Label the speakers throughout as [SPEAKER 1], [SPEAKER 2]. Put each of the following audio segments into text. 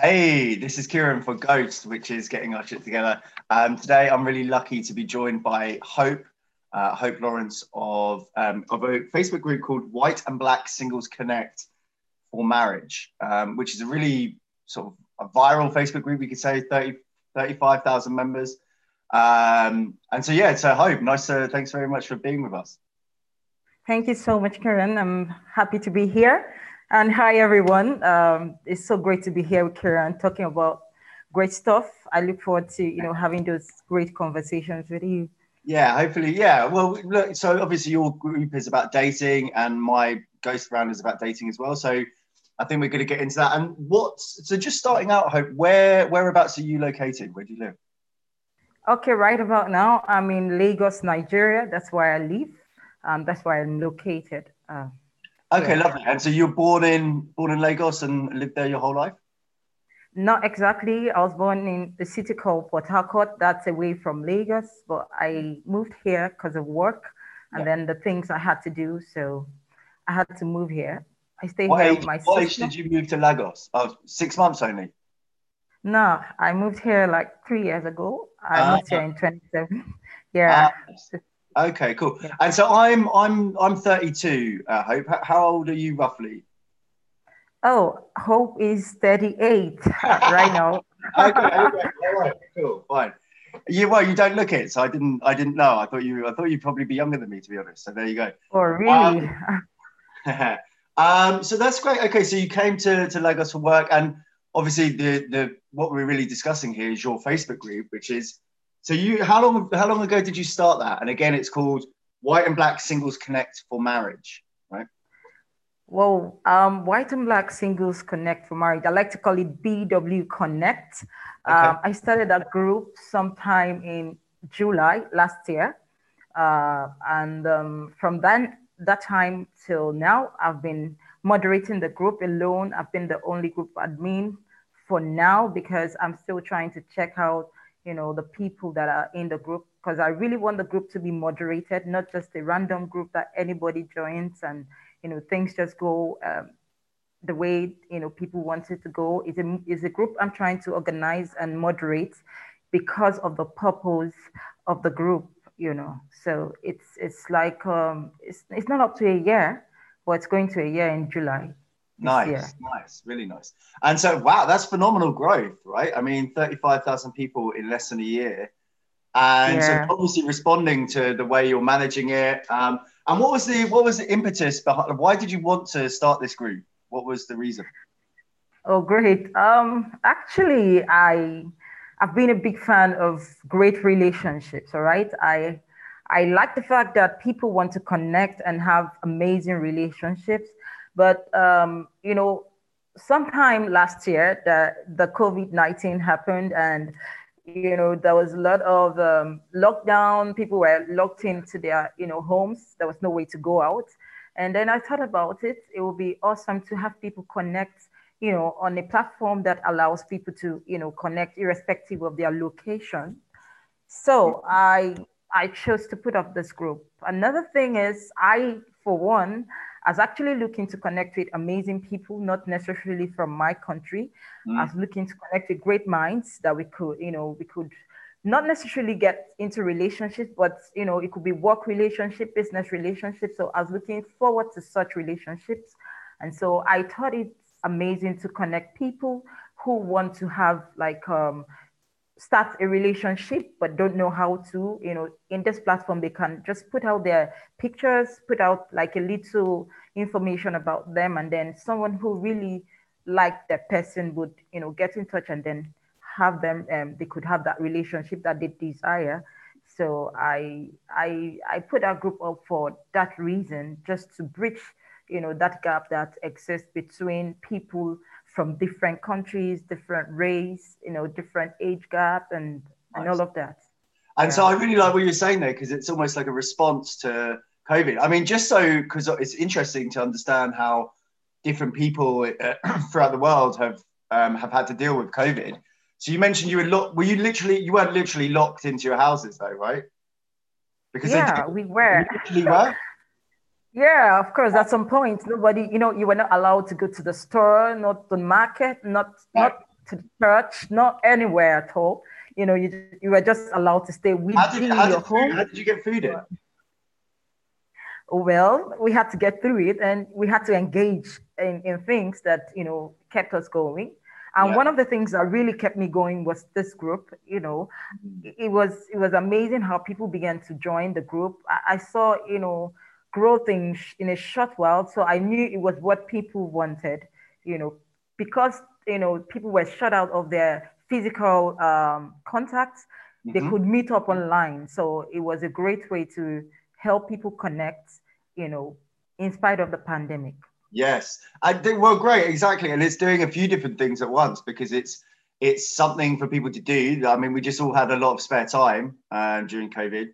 [SPEAKER 1] Hey, this is Kieran for Ghost, which is getting our shit together. Um, today, I'm really lucky to be joined by Hope, uh, Hope Lawrence of, um, of a Facebook group called White and Black Singles Connect for Marriage, um, which is a really sort of a viral Facebook group. We could say 30, 35,000 members. Um, and so, yeah, so Hope, nice to, thanks very much for being with us.
[SPEAKER 2] Thank you so much, Karen. I'm happy to be here. And hi, everyone. Um, it's so great to be here with Karen talking about great stuff. I look forward to, you know, having those great conversations with you.
[SPEAKER 1] Yeah, hopefully. Yeah. Well, look, so obviously your group is about dating and my ghost round is about dating as well. So I think we're going to get into that. And what's, so just starting out, Hope, where, whereabouts are you located? Where do you live?
[SPEAKER 2] Okay, right about now, I'm in Lagos, Nigeria. That's where I live. Um, that's where I'm located. Uh,
[SPEAKER 1] okay, yeah. lovely. And so you're born in born in Lagos and lived there your whole life?
[SPEAKER 2] Not exactly. I was born in a city called Port Harcourt. That's away from Lagos, but I moved here because of work and yeah. then the things I had to do. So I had to move here. I stayed
[SPEAKER 1] what
[SPEAKER 2] here
[SPEAKER 1] age,
[SPEAKER 2] with my
[SPEAKER 1] what
[SPEAKER 2] sister.
[SPEAKER 1] age did you move to Lagos? Oh, six months only.
[SPEAKER 2] No, I moved here like three years ago. I uh, moved here in 27. yeah. Uh,
[SPEAKER 1] Okay, cool. Yeah. And so I'm I'm I'm 32. Uh, Hope, how old are you roughly?
[SPEAKER 2] Oh, Hope is 38 right now.
[SPEAKER 1] okay, okay, all right, cool, fine. You well, you don't look it, so I didn't I didn't know. I thought you I thought you'd probably be younger than me, to be honest. So there you go.
[SPEAKER 2] Oh, really?
[SPEAKER 1] Um, um, so that's great. Okay, so you came to, to Lagos for work, and obviously the the what we're really discussing here is your Facebook group, which is so you, how long, how long ago did you start that? And again, it's called White and Black Singles Connect for Marriage, right?
[SPEAKER 2] Well, um, White and Black Singles Connect for Marriage. I like to call it BW Connect. Okay. Um, I started that group sometime in July last year, uh, and um, from then that time till now, I've been moderating the group alone. I've been the only group admin for now because I'm still trying to check out you know, the people that are in the group, because I really want the group to be moderated, not just a random group that anybody joins and, you know, things just go um, the way, you know, people want it to go. It's a, it's a group I'm trying to organize and moderate because of the purpose of the group, you know. So it's, it's like, um, it's, it's not up to a year, but it's going to a year in July.
[SPEAKER 1] Nice, year. nice, really nice. And so, wow, that's phenomenal growth, right? I mean, 35,000 people in less than a year. And yeah. so obviously responding to the way you're managing it. Um, and what was the what was the impetus behind why did you want to start this group? What was the reason?
[SPEAKER 2] Oh, great. Um, actually, I I've been a big fan of great relationships. All right. I I like the fact that people want to connect and have amazing relationships. But um, you know, sometime last year, the the COVID nineteen happened, and you know there was a lot of um, lockdown. People were locked into their you know homes. There was no way to go out. And then I thought about it. It would be awesome to have people connect, you know, on a platform that allows people to, you know, connect irrespective of their location. So I I chose to put up this group. Another thing is I, for one, I was actually looking to connect with amazing people, not necessarily from my country. Mm. I was looking to connect with great minds that we could, you know, we could not necessarily get into relationships, but you know, it could be work relationship, business relationship. So I was looking forward to such relationships. And so I thought it's amazing to connect people who want to have like um, start a relationship but don't know how to you know in this platform they can just put out their pictures put out like a little information about them and then someone who really liked that person would you know get in touch and then have them um, they could have that relationship that they desire. So i i i put our group up for that reason just to bridge you know that gap that exists between people from different countries, different race, you know, different age gap, and nice. and all of that.
[SPEAKER 1] And yeah. so I really like what you're saying there because it's almost like a response to COVID. I mean, just so because it's interesting to understand how different people uh, throughout the world have um, have had to deal with COVID. So you mentioned you were locked. Were you literally? You weren't literally locked into your houses, though, right?
[SPEAKER 2] Because yeah, we were. literally were. Yeah, of course. At some point, nobody, you know, you were not allowed to go to the store, not the market, not not to the church, not anywhere at all. You know, you, you were just allowed to stay within
[SPEAKER 1] how did, how
[SPEAKER 2] your
[SPEAKER 1] did,
[SPEAKER 2] home.
[SPEAKER 1] How did you get food in?
[SPEAKER 2] Well, we had to get through it and we had to engage in, in things that, you know, kept us going. And yeah. one of the things that really kept me going was this group. You know, mm-hmm. it was it was amazing how people began to join the group. I, I saw, you know, growth in, in a short while. So I knew it was what people wanted, you know, because, you know, people were shut out of their physical um, contacts, mm-hmm. they could meet up online. So it was a great way to help people connect, you know, in spite of the pandemic.
[SPEAKER 1] Yes, I think well, great, exactly, and it's doing a few different things at once because it's it's something for people to do. I mean, we just all had a lot of spare time um, during COVID,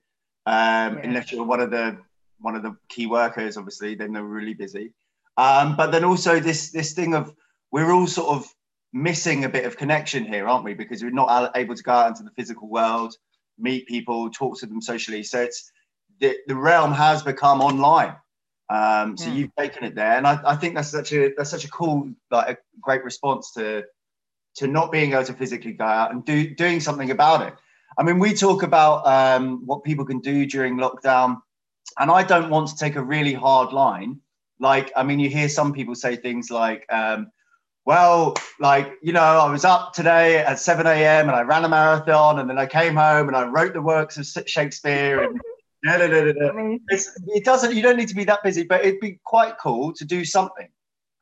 [SPEAKER 1] um, yeah. unless you're one of the one of the key workers, obviously, then they're really busy. Um, but then also this this thing of we're all sort of missing a bit of connection here, aren't we? Because we're not able to go out into the physical world, meet people, talk to them socially. So it's the, the realm has become online. Um, so mm. you've taken it there, and I, I, think that's such a that's such a cool, like a great response to to not being able to physically go out and do doing something about it. I mean, we talk about um, what people can do during lockdown, and I don't want to take a really hard line. Like, I mean, you hear some people say things like, um, "Well, like you know, I was up today at 7 a.m. and I ran a marathon, and then I came home and I wrote the works of Shakespeare and." No, no, no, no. it doesn't. You don't need to be that busy, but it'd be quite cool to do something,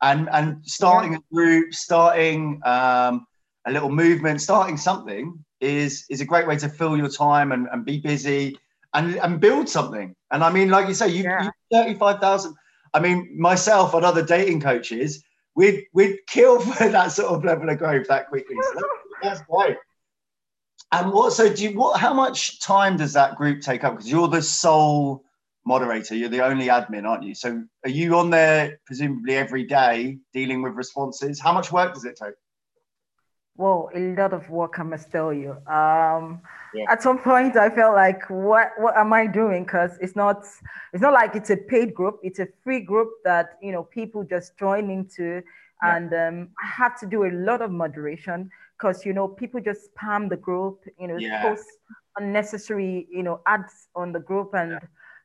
[SPEAKER 1] and and starting a group, starting um, a little movement, starting something is is a great way to fill your time and, and be busy and and build something. And I mean, like you say, you, yeah. you thirty five thousand. I mean, myself and other dating coaches, we'd we'd kill for that sort of level of growth that quickly. So that's, that's great. And what? So do you? What? How much time does that group take up? Because you're the sole moderator. You're the only admin, aren't you? So are you on there presumably every day dealing with responses? How much work does it take?
[SPEAKER 2] Well, a lot of work, I must tell you. Um, yeah. At some point, I felt like, what what am I doing? Because it's not it's not like it's a paid group. It's a free group that you know people just join into, yeah. and um, I had to do a lot of moderation because you know people just spam the group, you know, yeah. post unnecessary, you know, ads on the group, and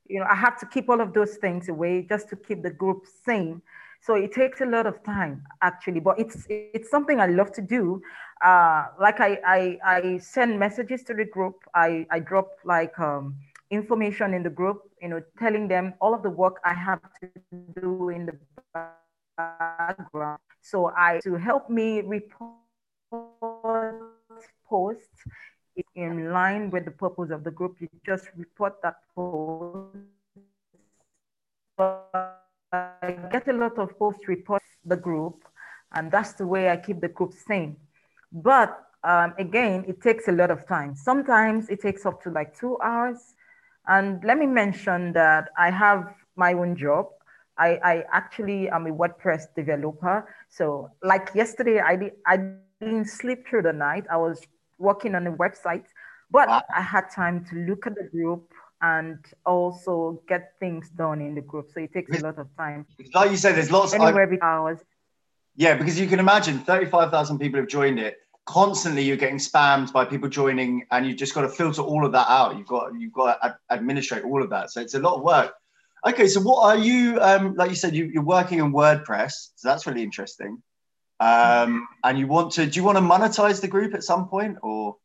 [SPEAKER 2] you know, I have to keep all of those things away just to keep the group sane. So it takes a lot of time actually, but it's it's something I love to do. Uh, like I, I I send messages to the group. I I drop like um, information in the group, you know, telling them all of the work I have to do in the background. So I to help me report posts in line with the purpose of the group. You just report that post. I get a lot of post reports the group, and that's the way I keep the group sane. But um, again, it takes a lot of time. Sometimes it takes up to like two hours. And let me mention that I have my own job. I, I actually am a WordPress developer. So like yesterday, I did, I didn't sleep through the night. I was working on a website, but wow. I had time to look at the group and also get things done in the group. So it takes a lot of time.
[SPEAKER 1] Like you said, there's lots
[SPEAKER 2] anywhere of hours.
[SPEAKER 1] Yeah, because you can imagine 35,000 people have joined it. Constantly, you're getting spammed by people joining, and you've just got to filter all of that out. You've got you've got to administrate all of that. So it's a lot of work. Okay, so what are you? Um, like you said, you, you're working in WordPress, so that's really interesting. Um, and you want to, do you want to monetize the group at some point or?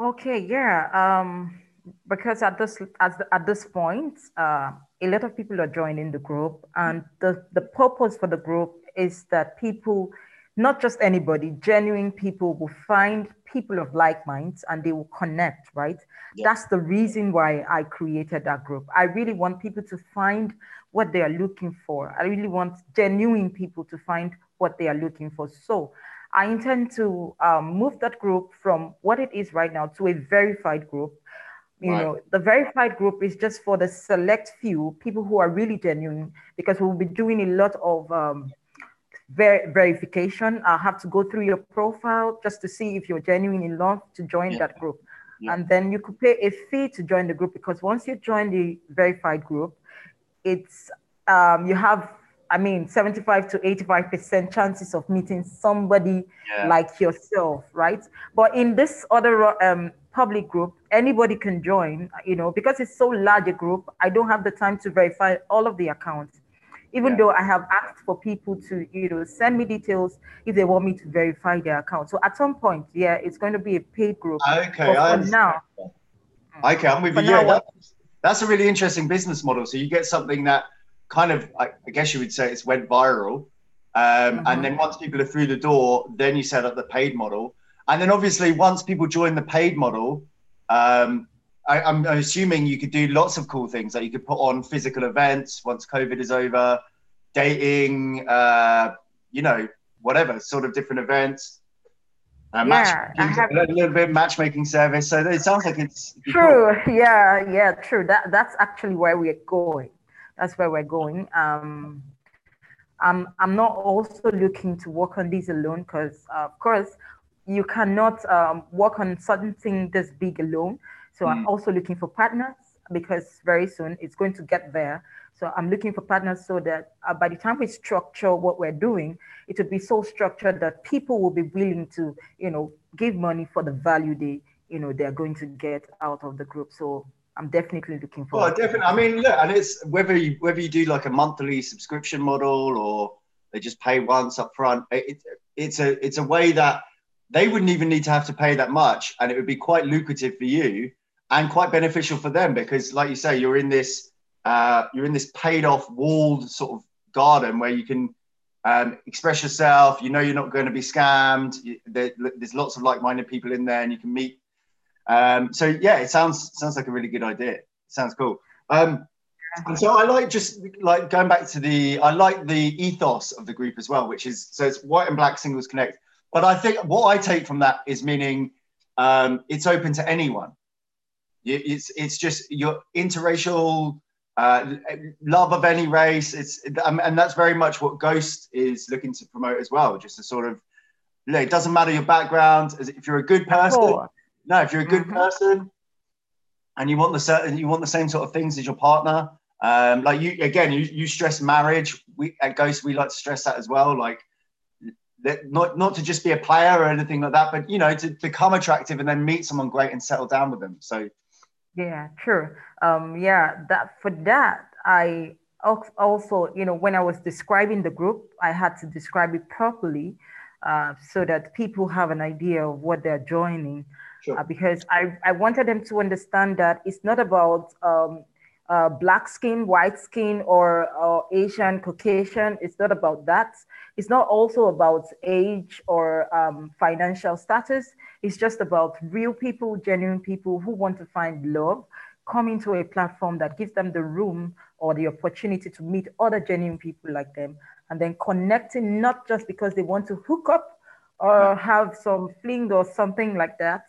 [SPEAKER 2] Okay, yeah. Um, because at this at, at this point, uh, a lot of people are joining the group, and the the purpose for the group is that people, not just anybody, genuine people will find people of like minds and they will connect. Right. Yeah. That's the reason why I created that group. I really want people to find what they are looking for. I really want genuine people to find what they are looking for. So I intend to um, move that group from what it is right now to a verified group. You right. know, the verified group is just for the select few people who are really genuine because we'll be doing a lot of um, ver- verification. I'll have to go through your profile just to see if you're genuine enough to join yeah. that group. Yeah. And then you could pay a fee to join the group because once you join the verified group, it's um, you have I mean, 75 to 85% chances of meeting somebody yeah. like yourself, right? But in this other um, public group, anybody can join, you know, because it's so large a group, I don't have the time to verify all of the accounts. Even yeah. though I have asked for people to, you know, send me details if they want me to verify their account. So at some point, yeah, it's going to be a paid group.
[SPEAKER 1] Okay,
[SPEAKER 2] for now.
[SPEAKER 1] Okay, I'm with you. Yeah, that's, that's a really interesting business model. So you get something that kind of, I, I guess you would say it's went viral. Um, mm-hmm. And then once people are through the door, then you set up the paid model. And then obviously, once people join the paid model, um, I, am assuming you could do lots of cool things. Like you could put on physical events once COVID is over, dating, uh, you know, whatever sort of different events. Uh, yeah, have, a little bit matchmaking service. So it sounds like it's
[SPEAKER 2] true. Cool. Yeah, yeah, true. That that's actually where we're going that's where we're going. Um, I'm, I'm not also looking to work on this alone because, uh, of course, you cannot um, work on something this big alone. So mm. I'm also looking for partners because very soon it's going to get there. So I'm looking for partners so that uh, by the time we structure what we're doing, it will be so structured that people will be willing to, you know, give money for the value they, you know, they're going to get out of the group. So I'm definitely looking for.
[SPEAKER 1] Well, definitely. I mean, look, and it's whether you whether you do like a monthly subscription model or they just pay once up front. It, it's a it's a way that they wouldn't even need to have to pay that much, and it would be quite lucrative for you and quite beneficial for them because, like you say, you're in this uh, you're in this paid off walled sort of garden where you can um, express yourself. You know, you're not going to be scammed. There, there's lots of like minded people in there, and you can meet um, so yeah, it sounds sounds like a really good idea. Sounds cool. Um, and so I like just like going back to the I like the ethos of the group as well, which is so it's white and black singles connect. But I think what I take from that is meaning um, it's open to anyone. It's it's just your interracial uh, love of any race. It's um, and that's very much what Ghost is looking to promote as well. Just a sort of it doesn't matter your background. If you're a good person, no, if you're a good mm-hmm. person and you want the certain, you want the same sort of things as your partner. Um, like you again, you, you stress marriage. We at Ghost we like to stress that as well. Like that, not not to just be a player or anything like that, but you know to become attractive and then meet someone great and settle down with them. So
[SPEAKER 2] yeah, true. Um, yeah, that for that I also you know when I was describing the group, I had to describe it properly uh, so that people have an idea of what they're joining. Sure. Uh, because I, I wanted them to understand that it's not about um, uh, black skin, white skin, or, or Asian, Caucasian. It's not about that. It's not also about age or um, financial status. It's just about real people, genuine people who want to find love, coming to a platform that gives them the room or the opportunity to meet other genuine people like them, and then connecting not just because they want to hook up or have some fling or something like that,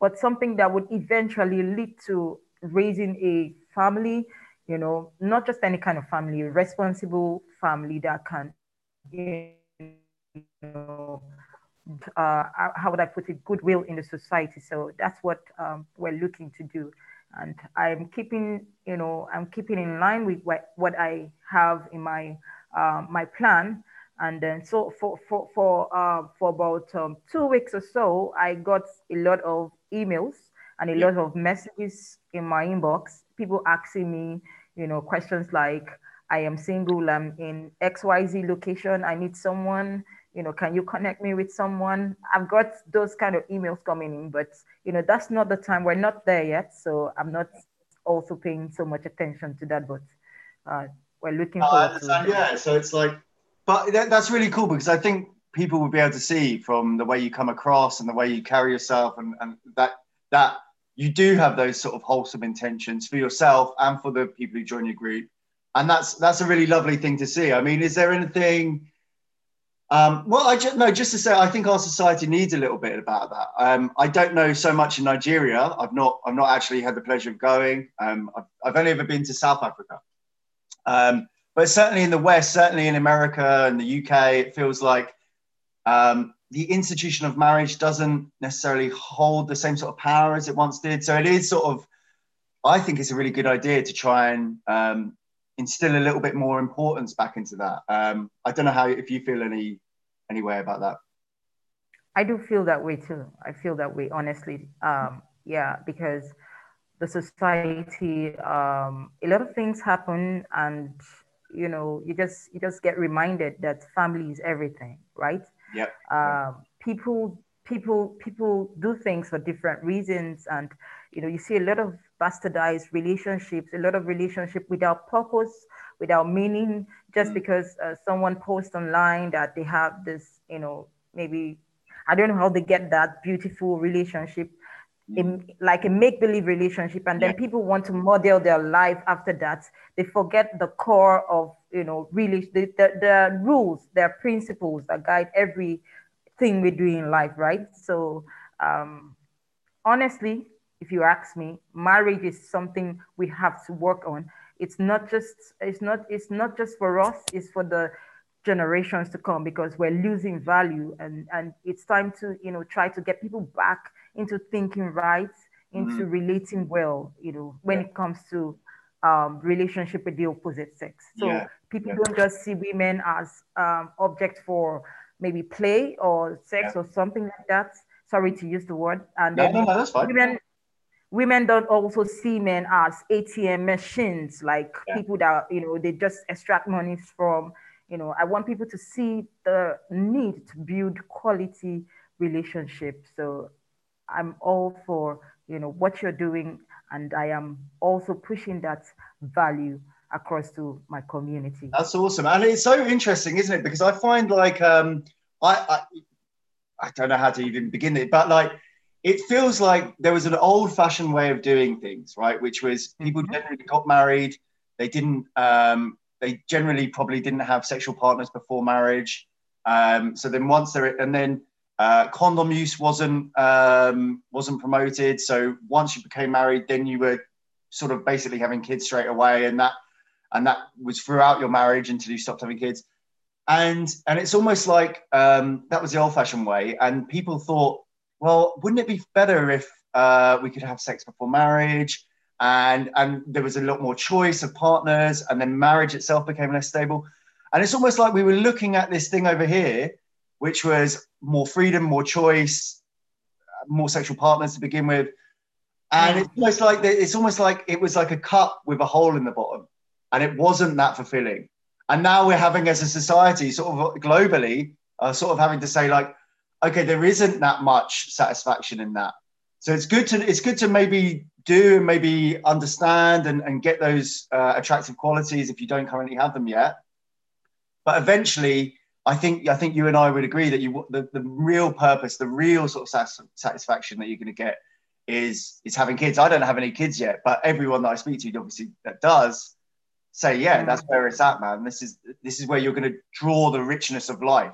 [SPEAKER 2] but something that would eventually lead to raising a family, you know, not just any kind of family, a responsible family that can, you know, uh, how would I put it, goodwill in the society. So that's what um, we're looking to do. And I'm keeping, you know, I'm keeping in line with what, what I have in my uh, my plan. And then so for for for uh, for about um, two weeks or so, I got a lot of emails and a lot of messages in my inbox, people asking me, you know, questions like, I am single, I'm in XYZ location, I need someone, you know, can you connect me with someone? I've got those kind of emails coming in, but, you know, that's not the time. We're not there yet. So I'm not also paying so much attention to that, but uh, we're looking forward
[SPEAKER 1] to Yeah, so it's like, but that, that's really cool because I think people will be able to see from the way you come across and the way you carry yourself and, and that that you do have those sort of wholesome intentions for yourself and for the people who join your group. And that's that's a really lovely thing to see. I mean is there anything um, well i just no just to say i think our society needs a little bit about that. Um, i don't know so much in nigeria. I've not i've not actually had the pleasure of going. Um, I've, I've, only ever been to south africa. Um, but certainly in the west certainly in america and the uk it feels like um, the institution of marriage doesn't necessarily hold the same sort of power as it once did. So it is sort of, I think it's a really good idea to try and um, instill a little bit more importance back into that. Um, I don't know how if you feel any any way about that.
[SPEAKER 2] I do feel that way too. I feel that way, honestly. Um, yeah, because the society, um, a lot of things happen, and you know, you just you just get reminded that family is everything, right?
[SPEAKER 1] Yep.
[SPEAKER 2] Um, people people people do things for different reasons, and you know, you see a lot of bastardized relationships, a lot of relationship without purpose, without meaning, just mm. because uh, someone posts online that they have this, you know, maybe I don't know how they get that beautiful relationship, mm. in, like a make believe relationship, and then yeah. people want to model their life after that. They forget the core of, you know, really the, the, the rules, their principles that guide everything we do in life, right? So, um, honestly, if you ask me, marriage is something we have to work on. It's not just it's not it's not just for us, it's for the generations to come because we're losing value and and it's time to you know try to get people back into thinking right into mm-hmm. relating well you know when yeah. it comes to um, relationship with the opposite sex so yeah. people yeah. don't just see women as um, objects for maybe play or sex or something like that sorry to use the word
[SPEAKER 1] and no, no, no, that's fine.
[SPEAKER 2] women women don't also see men as ATM machines, like yeah. people that you know they just extract money from. You know, I want people to see the need to build quality relationships. So I'm all for you know what you're doing, and I am also pushing that value across to my community.
[SPEAKER 1] That's awesome, and it's so interesting, isn't it? Because I find like um, I, I I don't know how to even begin it, but like it feels like there was an old fashioned way of doing things, right? Which was people mm-hmm. generally got married. They didn't, um, they generally probably didn't have sexual partners before marriage. Um, so then once they're, and then uh, condom use wasn't, um, wasn't promoted. So once you became married, then you were sort of basically having kids straight away. And that, and that was throughout your marriage until you stopped having kids. And, and it's almost like um, that was the old fashioned way. And people thought, well, wouldn't it be better if uh, we could have sex before marriage? And, and there was a lot more choice of partners, and then marriage itself became less stable. And it's almost like we were looking at this thing over here, which was more freedom, more choice, more sexual partners to begin with. And it's almost like it's almost like it was like a cup with a hole in the bottom, and it wasn't that fulfilling. And now we're having, as a society, sort of globally, uh, sort of having to say like, okay, there isn't that much satisfaction in that. So it's good to it's good to maybe do and maybe understand and, and get those uh, attractive qualities if you don't currently have them yet. But eventually, I think I think you and I would agree that you the, the real purpose, the real sort of satisfaction that you're going to get is is having kids. I don't have any kids yet, but everyone that I speak to, obviously that does, say yeah, that's where it's at, man. This is this is where you're going to draw the richness of life.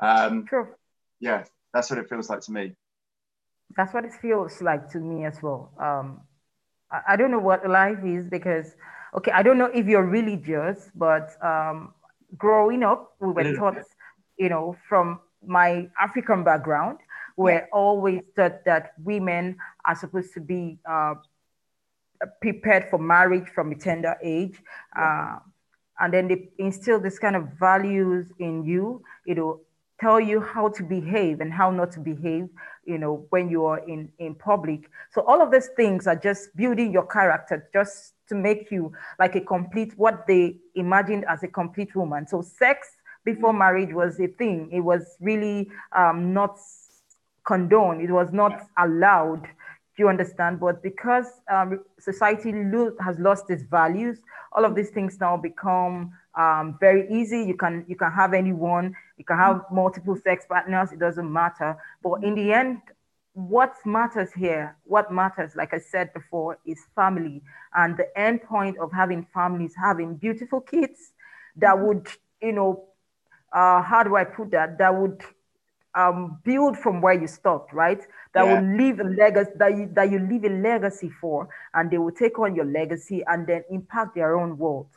[SPEAKER 1] Um,
[SPEAKER 2] True
[SPEAKER 1] yeah, that's what it feels like to me.
[SPEAKER 2] That's what it feels like to me as well. Um, I, I don't know what life is because, okay, I don't know if you're religious, but um, growing up, we were taught, you know, from my African background, we're always taught that women are supposed to be uh, prepared for marriage from a tender age. Uh, and then they instill this kind of values in you, you know, tell you how to behave and how not to behave you know when you are in in public. So all of these things are just building your character just to make you like a complete what they imagined as a complete woman so sex before marriage was a thing it was really um, not condoned it was not allowed do you understand but because um, society lo- has lost its values all of these things now become um, very easy. You can you can have anyone. You can have multiple sex partners. It doesn't matter. But in the end, what matters here, what matters, like I said before, is family. And the end point of having families, having beautiful kids that would, you know, uh, how do I put that? That would um, build from where you stopped, right? That yeah. will leave a legacy that you, that you leave a legacy for, and they will take on your legacy and then impact their own world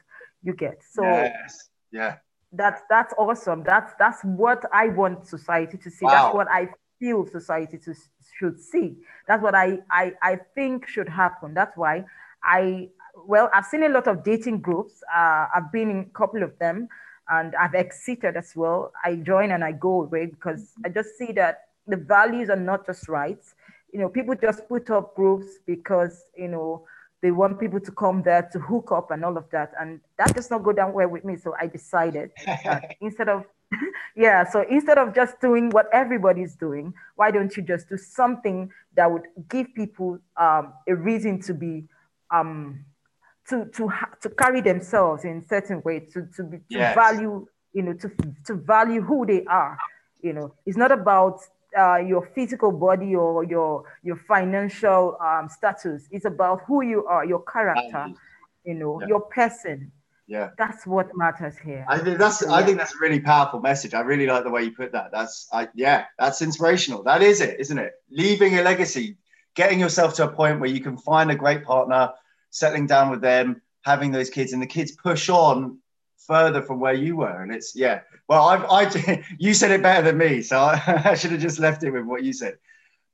[SPEAKER 2] you get so
[SPEAKER 1] yes. yeah
[SPEAKER 2] that's that's awesome that's that's what i want society to see wow. that's what i feel society to, should see that's what I, I i think should happen that's why i well, I've seen a lot of dating groups. Uh, I've been in a couple of them and I've exited as well. I join and I go away because I just see that the values are not just rights. You know, people just put up groups because, you know, they want people to come there to hook up and all of that. And that does not go down well with me. So I decided that instead of, yeah, so instead of just doing what everybody's doing, why don't you just do something that would give people um, a reason to be, um, to, to, to carry themselves in certain way, to, to, be, to yes. value, you know, to, to value who they are. You know, it's not about uh, your physical body or your your financial um, status. It's about who you are, your character, you know, yeah. your person.
[SPEAKER 1] Yeah,
[SPEAKER 2] that's what matters here.
[SPEAKER 1] I think that's I think that's a really powerful message. I really like the way you put that. That's I, yeah, that's inspirational. That is it, isn't it? Leaving a legacy, getting yourself to a point where you can find a great partner, settling down with them, having those kids, and the kids push on further from where you were. And it's yeah. Well, I, I you said it better than me, so I, I should have just left it with what you said.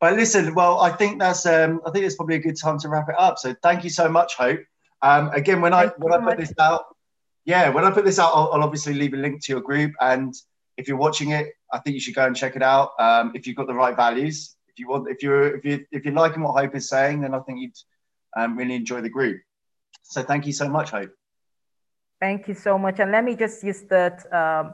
[SPEAKER 1] But listen, well, I think that's um, I think it's probably a good time to wrap it up. So thank you so much, Hope. Um, again, when I when I put this out, yeah, when I put this out, I'll, I'll, obviously leave a link to your group, and if you're watching it, I think you should go and check it out. Um, if you've got the right values, if you want, if you're if you if you're liking what Hope is saying, then I think you'd um, really enjoy the group. So thank you so much, Hope.
[SPEAKER 2] Thank you so much. And let me just use that um,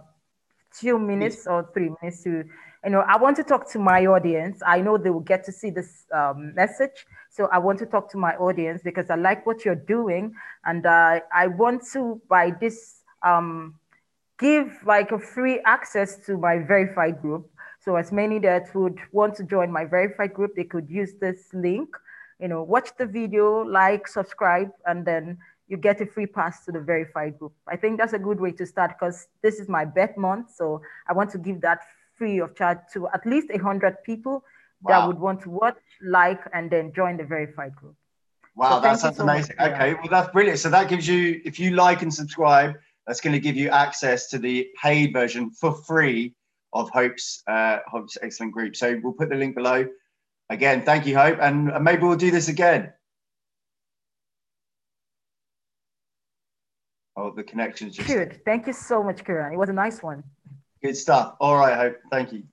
[SPEAKER 2] two minutes or three minutes to, you know, I want to talk to my audience. I know they will get to see this um, message. So I want to talk to my audience because I like what you're doing. And uh, I want to, by this, um, give like a free access to my verified group. So as many that would want to join my verified group, they could use this link, you know, watch the video, like, subscribe, and then you get a free pass to the verified group. I think that's a good way to start because this is my bet month. So I want to give that free of charge to at least 100 people wow. that would want to watch, like, and then join the verified group.
[SPEAKER 1] Wow, so that sounds so amazing. Much, okay, well, that's brilliant. So that gives you, if you like and subscribe, that's going to give you access to the paid version for free of Hope's uh, Hope's excellent group. So we'll put the link below. Again, thank you, Hope, and maybe we'll do this again. Oh, the connection's just
[SPEAKER 2] good. Thank you so much, Kieran. It was a nice one.
[SPEAKER 1] Good stuff. All right, Hope. Thank you.